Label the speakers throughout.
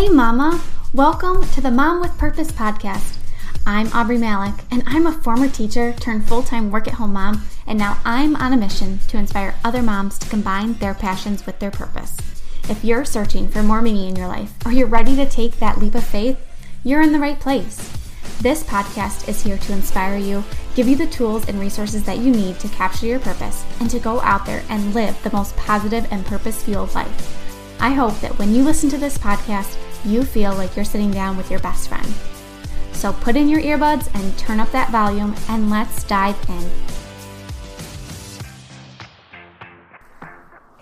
Speaker 1: Hey, Mama! Welcome to the Mom with Purpose podcast. I'm Aubree Malick, and I'm a former teacher turned full time work at home mom, and now I'm on a mission to inspire other moms to combine their passions with their purpose. If you're searching for more meaning in your life, or you're ready to take that leap of faith, you're in the right place. This podcast is here to inspire you, give you the tools and resources that you need to capture your purpose, and to go out there and live the most positive and purpose fueled life. I hope that when you listen to this podcast, you feel like you're sitting down with your best friend. So put in your earbuds and turn up that volume, and let's dive in.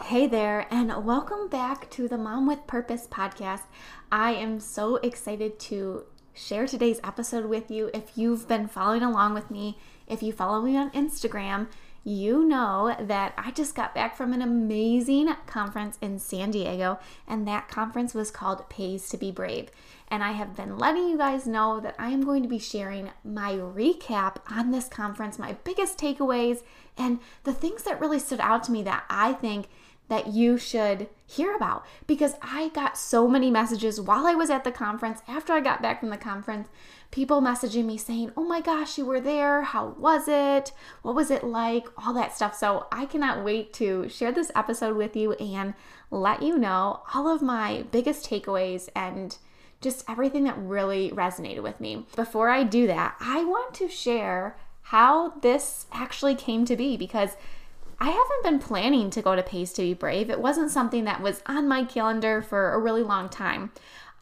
Speaker 1: Hey there, and welcome back to the Mom with Purpose podcast. I am so excited to share today's episode with you. If you've been following along with me, if you follow me on Instagram, you know that I just got back from an amazing conference in San Diego, and that conference was called Pays to Be Brave. And I have been letting you guys know that I am going to be sharing my recap on this conference, my biggest takeaways, and the things that really stood out to me that I think that you should hear about because I got so many messages while I was at the conference, after I got back from the conference, people messaging me saying, Oh my gosh, you were there. How was it? What was it like? All that stuff. So I cannot wait to share this episode with you and let you know all of my biggest takeaways and just everything that really resonated with me. Before I do that, I want to share how this actually came to be because I haven't been planning to go to Pays to Be Brave. It wasn't something that was on my calendar for a really long time.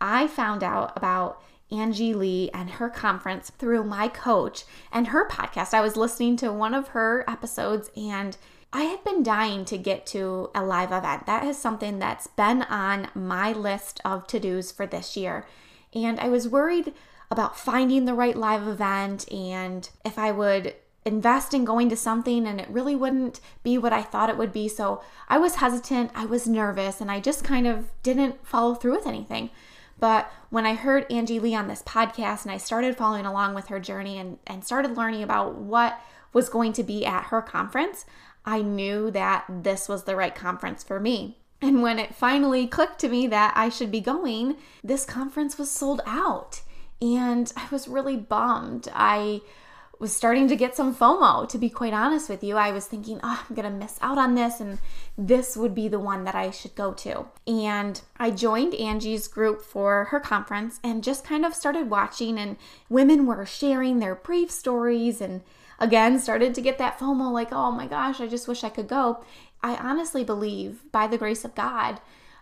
Speaker 1: I found out about Angie Lee and her conference through my coach and her podcast. I was listening to one of her episodes and I had been dying to get to a live event. That is something that's been on my list of to dos for this year. And I was worried about finding the right live event and if I would invest in going to something and it really wouldn't be what I thought it would be. So I was hesitant, I was nervous, and I just kind of didn't follow through with anything. But when I heard Angie Lee on this podcast and I started following along with her journey and, and started learning about what was going to be at her conference, I knew that this was the right conference for me. And when it finally clicked to me that I should be going, this conference was sold out. And I was really bummed. I was starting to get some FOMO, to be quite honest with you. I was thinking, oh, I'm going to miss out on this, and this would be the one that I should go to. And I joined Angie's group for her conference and just kind of started watching, and women were sharing their brief stories, and again, started to get that FOMO like, oh my gosh, I just wish I could go. I honestly believe, by the grace of God,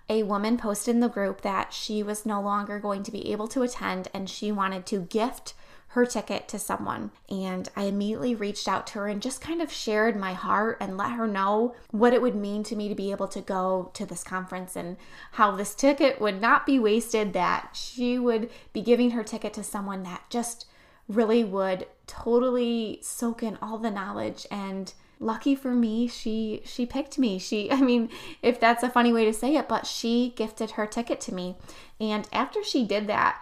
Speaker 1: a woman posted in the group that she was no longer going to be able to attend and she wanted to gift her ticket to someone. And I immediately reached out to her and just kind of shared my heart and let her know what it would mean to me to be able to go to this conference and how this ticket would not be wasted, that she would be giving her ticket to someone that just really would totally soak in all the knowledge. And lucky for me she she picked me. She i mean if that's a funny way to say it but she gifted her ticket to me. And after she did that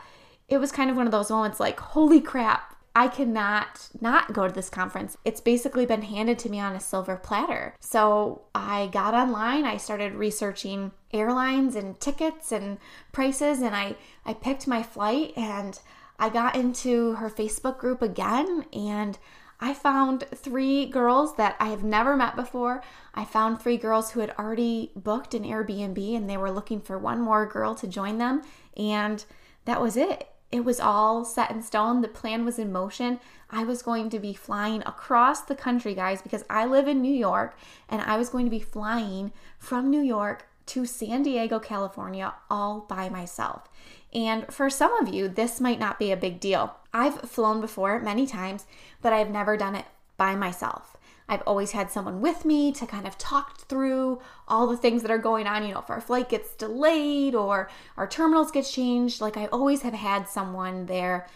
Speaker 1: it was kind of one of those moments like, holy crap, I cannot not go to this conference. It's basically been handed to me on a silver platter. So I got online, I started researching airlines and tickets and prices, and I, I picked my flight and I got into her Facebook group again and I found three girls that I have never met before. I found three girls who had already booked an Airbnb and they were looking for one more girl to join them. And that was it it was all set in stone. The plan was in motion. I was going to be flying across the country, guys, because I live in New York and I was going to be flying from New York to San Diego, California, all by myself. And for some of you, this might not be a big deal. I've flown before many times, but I've never done it by myself. I've always had someone with me to kind of talk through all the things that are going on. You know, if our flight gets delayed or our terminals get changed, like I always have had someone there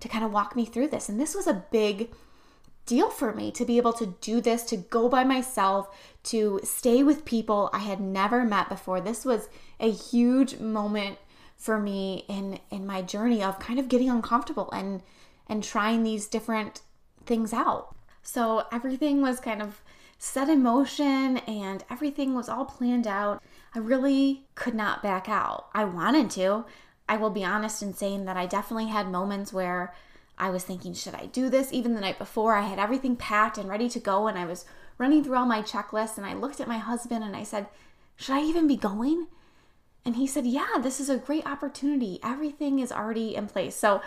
Speaker 1: to kind of walk me through this. And this was a big deal for me to be able to do this, to go by myself, to stay with people I had never met before. This was a huge moment for me in in my journey of kind of getting uncomfortable and and trying these different things out. So everything was kind of set in motion and everything was all planned out. I really could not back out. I wanted to. I will be honest in saying that I definitely had moments where I was thinking, should I do this? Even the night before, I had everything packed and ready to go, and I was running through all my checklists. And I looked at my husband and I said, Should I even be going? And he said, Yeah, this is a great opportunity. Everything is already in place. So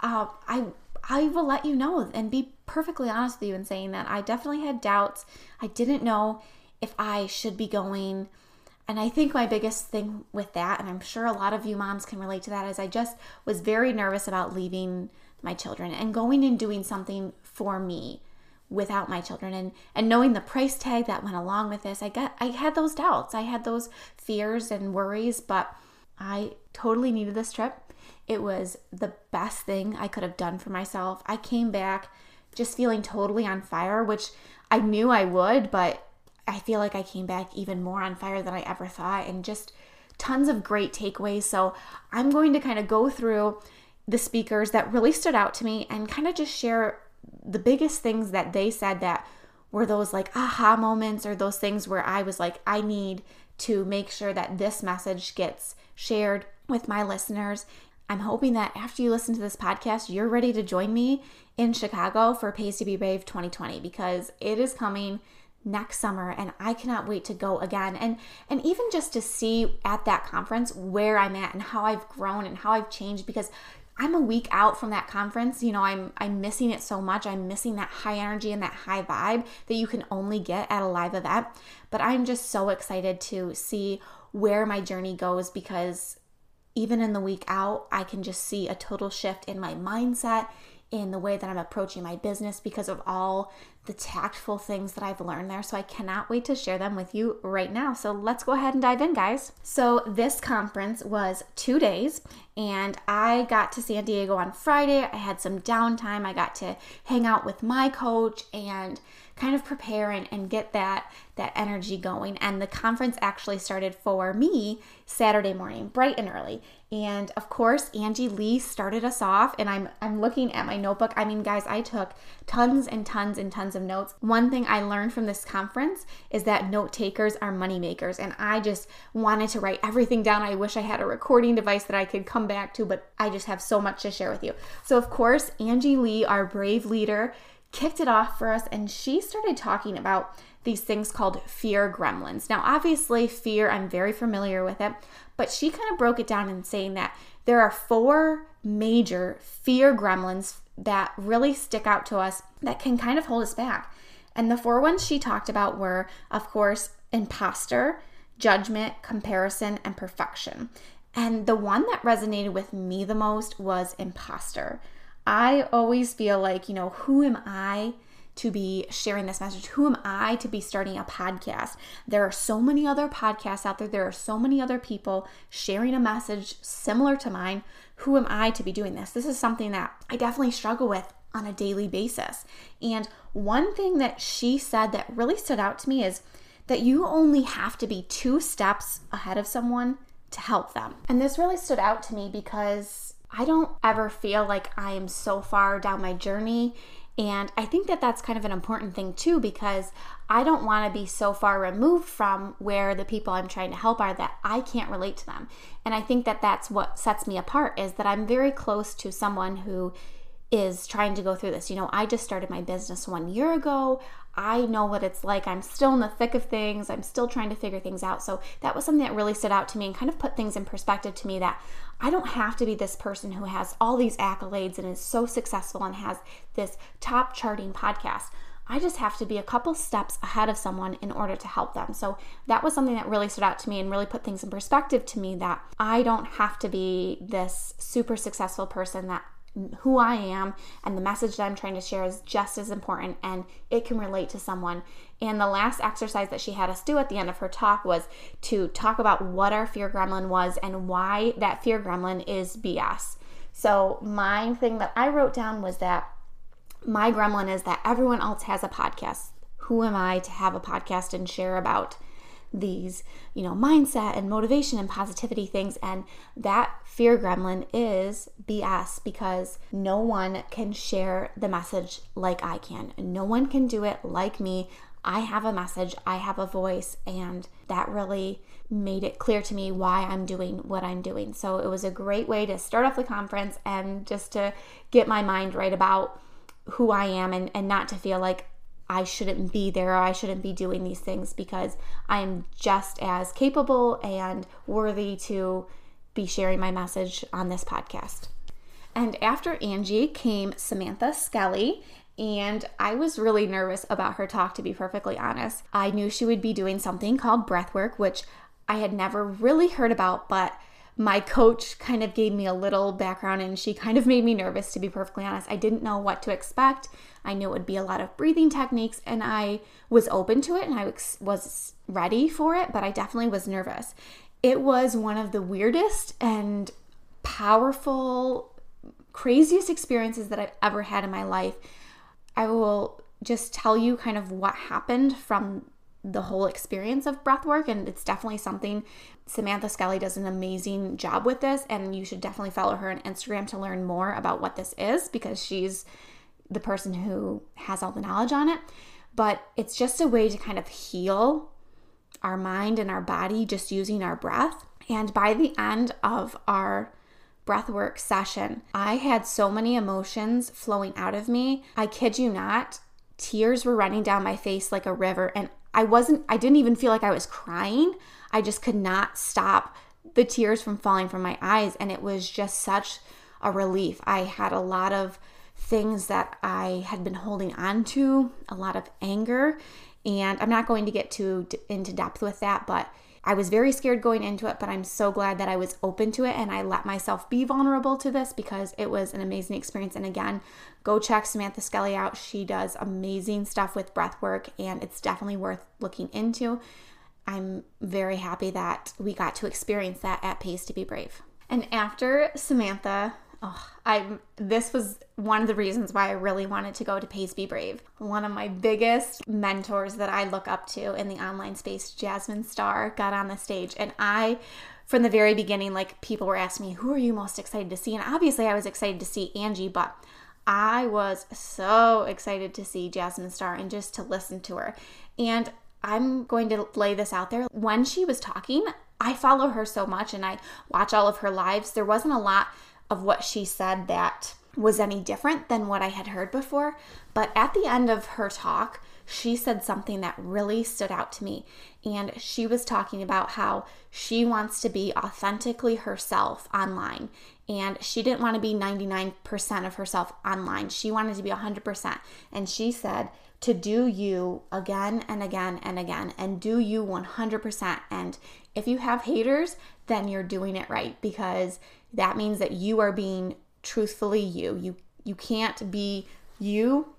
Speaker 1: uh, I I will let you know and be perfectly honest with you in saying that I definitely had doubts. I didn't know if I should be going. And I think my biggest thing with that, and I'm sure a lot of you moms can relate to that, is I just was very nervous about leaving my children and going and doing something for me without my children and and knowing the price tag that went along with this i got i had those doubts i had those fears and worries but i totally needed this trip it was the best thing i could have done for myself i came back just feeling totally on fire which i knew i would but i feel like i came back even more on fire than i ever thought and just tons of great takeaways so i'm going to kind of go through the speakers that really stood out to me and kind of just share the biggest things that they said that were those like aha moments or those things where I was like, I need to make sure that this message gets shared with my listeners. I'm hoping that after you listen to this podcast, you're ready to join me in Chicago for Pays to Be Brave 2020 because it is coming next summer and I cannot wait to go again and and even just to see at that conference where I'm at and how I've grown and how I've changed because I'm a week out from that conference. You know, I'm I'm missing it so much. I'm missing that high energy and that high vibe that you can only get at a live event. But I'm just so excited to see where my journey goes because even in the week out, I can just see a total shift in my mindset, in the way that I'm approaching my business because of all the tactful things that I've learned there. So I cannot wait to share them with you right now. So let's go ahead and dive in, guys. So this conference was two days, and I got to San Diego on Friday. I had some downtime. I got to hang out with my coach and kind of prepare and, and get that that energy going. And the conference actually started for me Saturday morning, bright and early. And of course, Angie Lee started us off, and I'm I'm looking at my notebook. I mean, guys, I took tons and tons and tons of notes. One thing I learned from this conference is that note takers are money makers, and I just wanted to write everything down. I wish I had a recording device that I could come back to, but I just have so much to share with you. So, of course, Angie Lee, our brave leader, kicked it off for us, and she started talking about these things called fear gremlins. Now, obviously, fear, I'm very familiar with it, but she kind of broke it down in saying that there are four major fear gremlins that really stick out to us that can kind of hold us back. And the four ones she talked about were, of course, imposter, judgment, comparison, and perfection. And the one that resonated with me the most was imposter. I always feel like, you know, who am I to be sharing this message? Who am I to be starting a podcast? There are so many other podcasts out there. There are so many other people sharing a message similar to mine. Who am I to be doing this? This is something that I definitely struggle with on a daily basis. And one thing that she said that really stood out to me is that you only have to be two steps ahead of someone to help them. And this really stood out to me because I don't ever feel like I am so far down my journey and I think that that's kind of an important thing too, because I don't want to be so far removed from where the people I'm trying to help are that I can't relate to them. And I think that that's what sets me apart is that I'm very close to someone who is trying to go through this. You know, I just started my business one year ago. I know what it's like. I'm still in the thick of things. I'm still trying to figure things out. So that was something that really stood out to me and kind of put things in perspective to me that I don't have to be this person who has all these accolades and is so successful and has this top charting podcast. I just have to be a couple steps ahead of someone in order to help them. So that was something that really stood out to me and really put things in perspective to me that I don't have to be this super successful person that who I am and the message that I'm trying to share is just as important and it can relate to someone. And the last exercise that she had us do at the end of her talk was to talk about what our fear gremlin was and why that fear gremlin is BS. So, my thing that I wrote down was that my gremlin is that everyone else has a podcast. Who am I to have a podcast and share about these, you know, mindset and motivation and positivity things. And that fear gremlin is BS because no one can share the message like I can. No one can do it like me. I have a message, I have a voice, and that really made it clear to me why I'm doing what I'm doing. So it was a great way to start off the conference and just to get my mind right about who I am and, and not to feel like I shouldn't be there or I shouldn't be doing these things because I am just as capable and worthy to be sharing my message on this podcast. And after Angie came Samantha Skelly, and I was really nervous about her talk, to be perfectly honest. I knew she would be doing something called breathwork, which I had never really heard about, but my coach kind of gave me a little background and she kind of made me nervous, to be perfectly honest. I didn't know what to expect. I knew it would be a lot of breathing techniques, and I was open to it and I was ready for it, but I definitely was nervous. It was one of the weirdest and powerful, craziest experiences that I've ever had in my life. I will just tell you kind of what happened from the whole experience of breath work and it's definitely something Samantha Skelly does an amazing job with this and you should definitely follow her on Instagram to learn more about what this is because she's the person who has all the knowledge on it but it's just a way to kind of heal our mind and our body just using our breath and by the end of our breathwork session, I had so many emotions flowing out of me. I kid you not, tears were running down my face like a river. And I wasn't, I didn't even feel like I was crying. I just could not stop the tears from falling from my eyes. And it was just such a relief. I had a lot of things that I had been holding on to, a lot of anger. And I'm not going to get too into depth with that, but I was very scared going into it, but I'm so glad that I was open to it and I let myself be vulnerable to this because it was an amazing experience. And again, go check Samantha Skelly out. She does amazing stuff with breath work and it's definitely worth looking into. I'm very happy that we got to experience that at Pays to Be Brave. And after Samantha oh, I this was one of the reasons why I really wanted to go to Pays Be Brave. One of my biggest mentors that I look up to in the online space, Jasmine Star, got on the stage, and I. From the very beginning, like people were asking me, who are you most excited to see? And obviously, I was excited to see Angie, but I was so excited to see Jasmine Star and just to listen to her. And I'm going to lay this out there. When she was talking, I follow her so much and I watch all of her lives. There wasn't a lot of what she said that was any different than what I had heard before. But at the end of her talk, she said something that really stood out to me. And she was talking about how she wants to be authentically herself online. And she didn't want to be 99% of herself online. She wanted to be 100%. And she said to do you again and again and again and do you 100%. And if you have haters, then you're doing it right because that means that you are being truthfully you. You you can't be you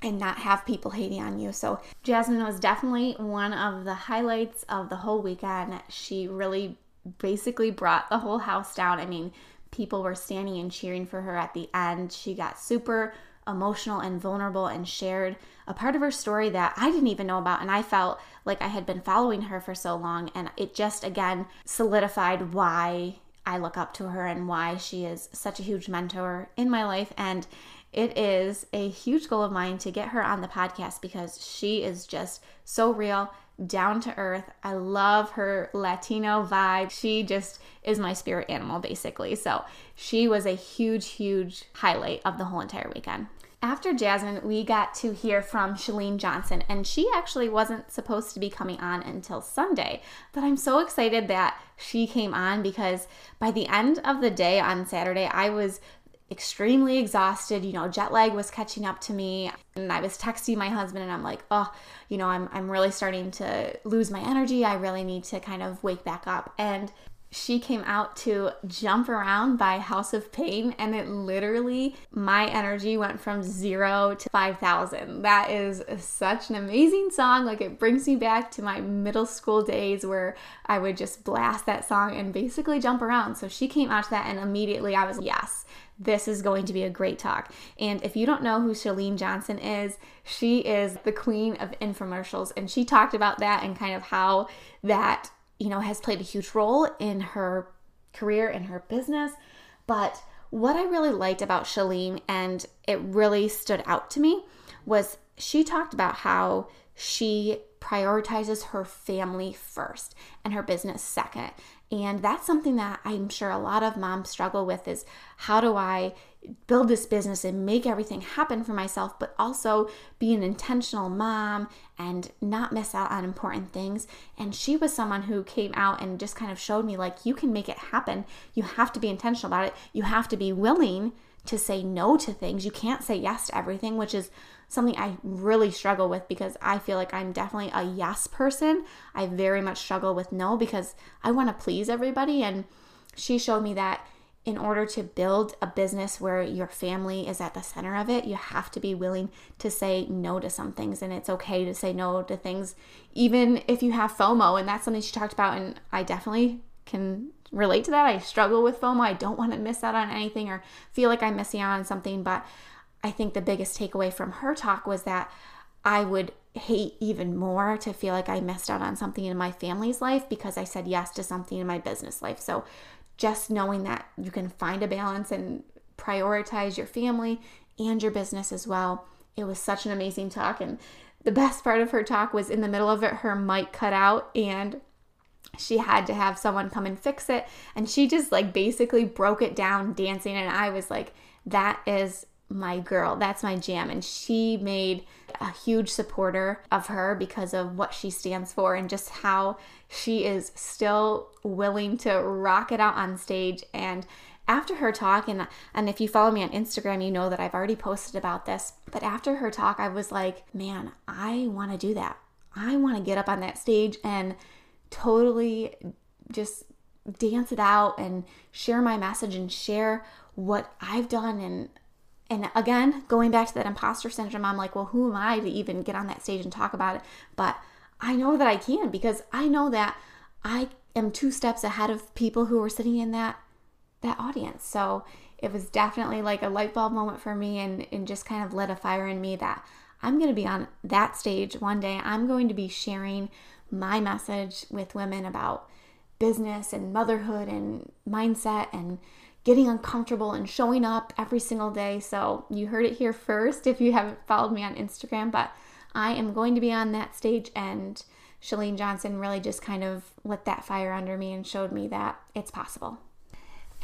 Speaker 1: and not have people hating on you. So Jasmine was definitely one of the highlights of the whole weekend. She really basically brought the whole house down. I mean, people were standing and cheering for her at the end. She got super emotional and vulnerable and shared a part of her story that I didn't even know about. And I felt like I had been following her for so long. And it just again solidified why I look up to her and why she is such a huge mentor in my life. And it is a huge goal of mine to get her on the podcast because she is just so real, down to earth. I love her Latino vibe. She just is my spirit animal, basically. So she was a huge, huge highlight of the whole entire weekend after Jasmine, we got to hear from Chalene Johnson, and she actually wasn't supposed to be coming on until Sunday. But I'm so excited that she came on because by the end of the day on Saturday, I was extremely exhausted. You know, jet lag was catching up to me. And I was texting my husband and I'm like, oh, you know, I'm, I'm really starting to lose my energy. I really need to kind of wake back up. And she came out to jump around by House of Pain, and it literally, my energy went from zero to 5,000. That is such an amazing song. Like, it brings me back to my middle school days where I would just blast that song and basically jump around. So she came out to that, and immediately I was, yes, this is going to be a great talk. And if you don't know who Chalene Johnson is, she is the queen of infomercials. And she talked about that and kind of how that you know, has played a huge role in her career and her business. But what I really liked about Chalene and it really stood out to me was she talked about how she prioritizes her family first and her business second. And that's something that I'm sure a lot of moms struggle with is how do I build this business and make everything happen for myself, but also be an intentional mom and not miss out on important things. And she was someone who came out and just kind of showed me like, you can make it happen. You have to be intentional about it. You have to be willing to say no to things. You can't say yes to everything, which is something I really struggle with because I feel like I'm definitely a yes person. I very much struggle with no because I want to please everybody. And she showed me that in order to build a business where your family is at the center of it, you have to be willing to say no to some things. And it's okay to say no to things, even if you have FOMO. And that's something she talked about. And I definitely can relate to that. I struggle with FOMO. I don't want to miss out on anything or feel like I'm missing out on something. But I think the biggest takeaway from her talk was that I would hate even more to feel like I missed out on something in my family's life because I said yes to something in my business life. So just knowing that you can find a balance and prioritize your family and your business as well. It was such an amazing talk. And the best part of her talk was in the middle of it, her mic cut out and she had to have someone come and fix it. And she just like basically broke it down dancing. And I was like, that is my girl. That's my jam. And she made a huge supporter of her because of what she stands for and just how she is still willing to rock it out on stage. And after her talk, and, and if you follow me on Instagram, you know that I've already posted about this. But after her talk, I was like, man, I want to do that. I want to get up on that stage and totally just dance it out and share my message and share what I've done and and again, going back to that imposter syndrome, I'm like, well, who am I to even get on that stage and talk about it? But I know that I can because I know that I am two steps ahead of people who are sitting in that that audience. So it was definitely like a light bulb moment for me and, and just kind of lit a fire in me that I'm going to be on that stage one day. I'm going to be sharing my message with women about business and motherhood and mindset and getting uncomfortable and showing up every single day. So you heard it here first if you haven't followed me on Instagram, but I am going to be on that stage and Chalene Johnson really just kind of lit that fire under me and showed me that it's possible.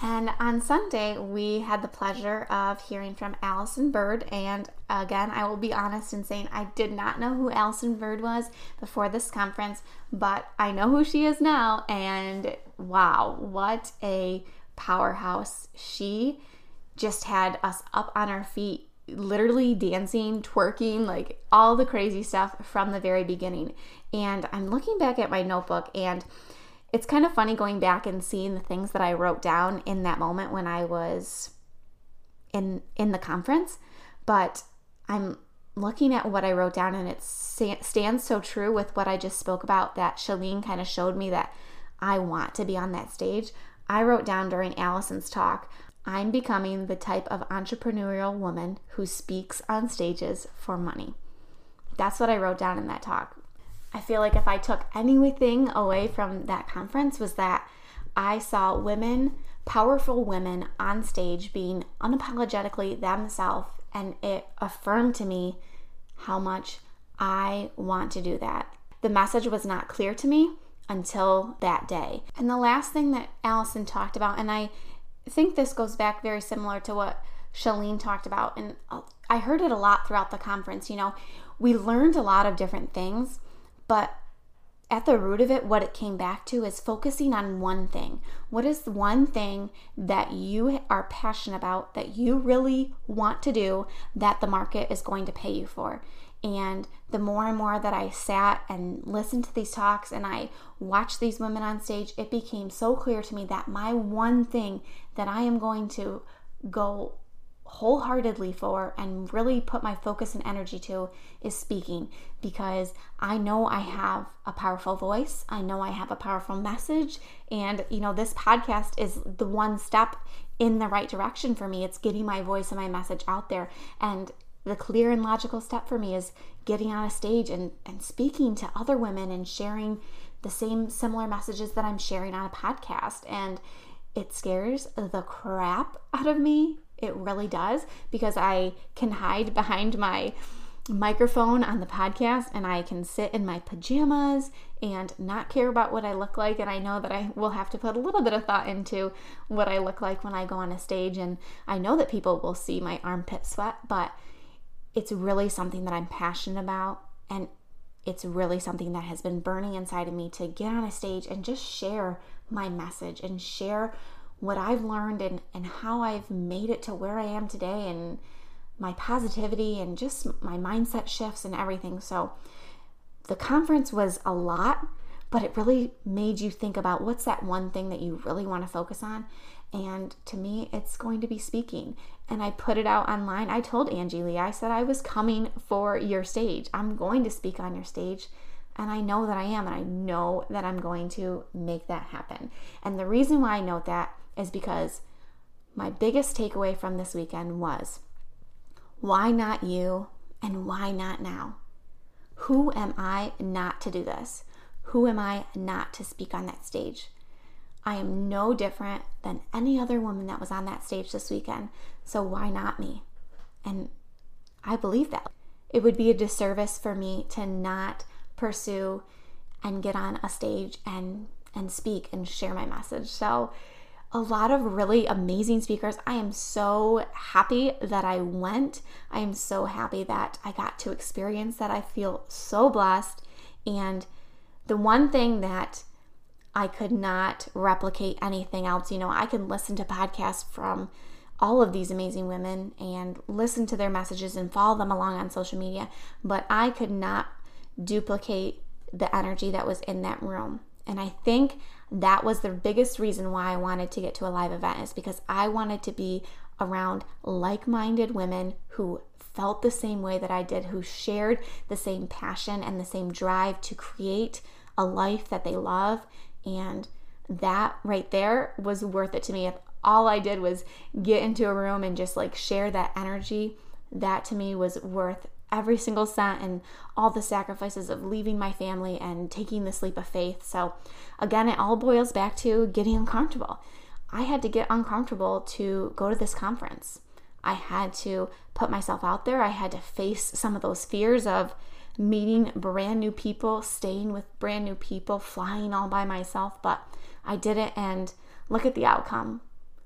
Speaker 1: And on Sunday, we had the pleasure of hearing from Allison Bird. And again, I will be honest in saying I did not know who Allison Bird was before this conference, but I know who she is now. And wow, what a powerhouse. She just had us up on our feet, literally dancing, twerking, like all the crazy stuff from the very beginning. And I'm looking back at my notebook and it's kind of funny going back and seeing the things that I wrote down in that moment when I was in in the conference, but I'm looking at what I wrote down and it stands so true with what I just spoke about that Chalene kind of showed me that I want to be on that stage. I wrote down during Allison's talk, I'm becoming the type of entrepreneurial woman who speaks on stages for money. That's what I wrote down in that talk. I feel like if I took anything away from that conference was that I saw women, powerful women on stage being unapologetically themselves and it affirmed to me how much I want to do that. The message was not clear to me until that day. And the last thing that Allison talked about, and I think this goes back very similar to what Chalene talked about, and I heard it a lot throughout the conference. You know, we learned a lot of different things, but at the root of it, what it came back to is focusing on one thing. What is the one thing that you are passionate about, that you really want to do, that the market is going to pay you for? And the more and more that I sat and listened to these talks and I watched these women on stage, it became so clear to me that my one thing that I am going to go wholeheartedly for and really put my focus and energy to is speaking because I know I have a powerful voice. I know I have a powerful message. And, you know, this podcast is the one step in the right direction for me. It's getting my voice and my message out there. And the clear and logical step for me is getting on a stage and, and speaking to other women and sharing the same similar messages that I'm sharing on a podcast. And it scares the crap out of me it really does because I can hide behind my microphone on the podcast and I can sit in my pajamas and not care about what I look like. And I know that I will have to put a little bit of thought into what I look like when I go on a stage. And I know that people will see my armpit sweat, but it's really something that I'm passionate about. And it's really something that has been burning inside of me to get on a stage and just share my message and share what I've learned and, and how I've made it to where I am today and my positivity and just my mindset shifts and everything. So the conference was a lot, but it really made you think about what's that one thing that you really want to focus on. And to me, it's going to be speaking. And I put it out online. I told Angie Lee, I said, I was coming for your stage. I'm going to speak on your stage. And I know that I am. And I know that I'm going to make that happen. And the reason why I note that is because my biggest takeaway from this weekend was why not you and why not now? Who am I not to do this? Who am I not to speak on that stage? I am no different than any other woman that was on that stage this weekend, so why not me? And I believe that. It would be a disservice for me to not pursue and get on a stage and and speak and share my message. So a lot of really amazing speakers. I am so happy that I went. I am so happy that I got to experience that. I feel so blessed. And the one thing that I could not replicate anything else, you know, I can listen to podcasts from all of these amazing women and listen to their messages and follow them along on social media, but I could not duplicate the energy that was in that room. And I think that was the biggest reason why I wanted to get to a live event is because I wanted to be around like-minded women who felt the same way that I did, who shared the same passion and the same drive to create a life that they love and that right there was worth it to me. If all I did was get into a room and just like share that energy, that to me was worth every single cent and all the sacrifices of leaving my family and taking the leap of faith. So, again, it all boils back to getting uncomfortable. I had to get uncomfortable to go to this conference. I had to put myself out there. I had to face some of those fears of meeting brand new people, staying with brand new people, flying all by myself. But I did it and look at the outcome.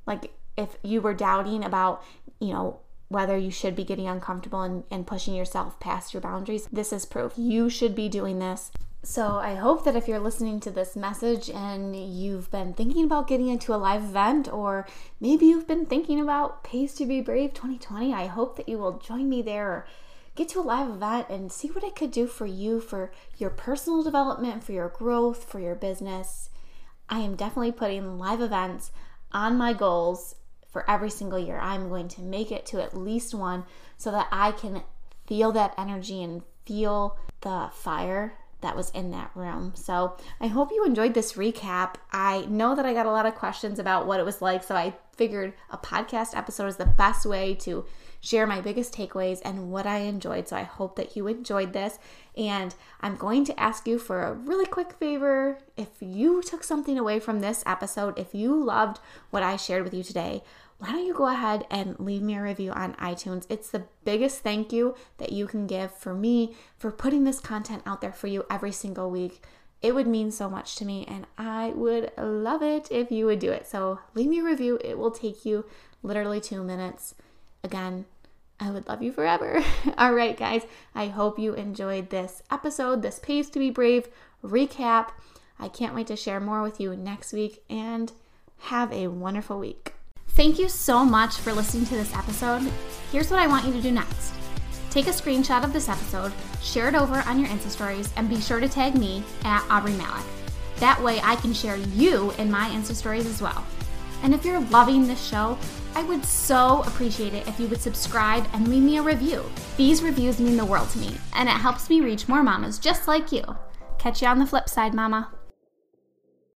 Speaker 1: Like, if you were doubting about, you know, whether you should be getting uncomfortable and, and pushing yourself past your boundaries, this is proof. You should be doing this. So I hope that if you're listening to this message and you've been thinking about getting into a live event, or maybe you've been thinking about Pays to Be Brave 2020, I hope that you will join me there or get to a live event and see what it could do for you, for your personal development, for your growth, for your business. I am definitely putting live events on my goals for every single year. I'm going to make it to at least one so that I can feel that energy and feel the fire that was in that room. So I hope you enjoyed this recap. I know that I got a lot of questions about what it was like, so I figured a podcast episode is the best way to share my biggest takeaways and what I enjoyed. So I hope that you enjoyed this. And I'm going to ask you for a really quick favor. If you took something away from this episode, if you loved what I shared with you today, why don't you go ahead and leave me a review on iTunes? It's the biggest thank you that you can give for me for putting this content out there for you every single week. It would mean so much to me, and I would love it if you would do it. So, leave me a review. It will take you literally two minutes. Again, I would love you forever. All right, guys, I hope you enjoyed this episode, this Pays to Be Brave recap. I can't wait to share more with you next week, and have a wonderful week. Thank you so much for listening to this episode. Here's what I want you to do next take a screenshot of this episode, share it over on your Insta stories, and be sure to tag me at Aubree Malick. That way I can share you in my Insta stories as well. And if you're loving this show, I would so appreciate it if you would subscribe and leave me a review. These reviews mean the world to me, and it helps me reach more mamas just like you. Catch you on the flip side, mama.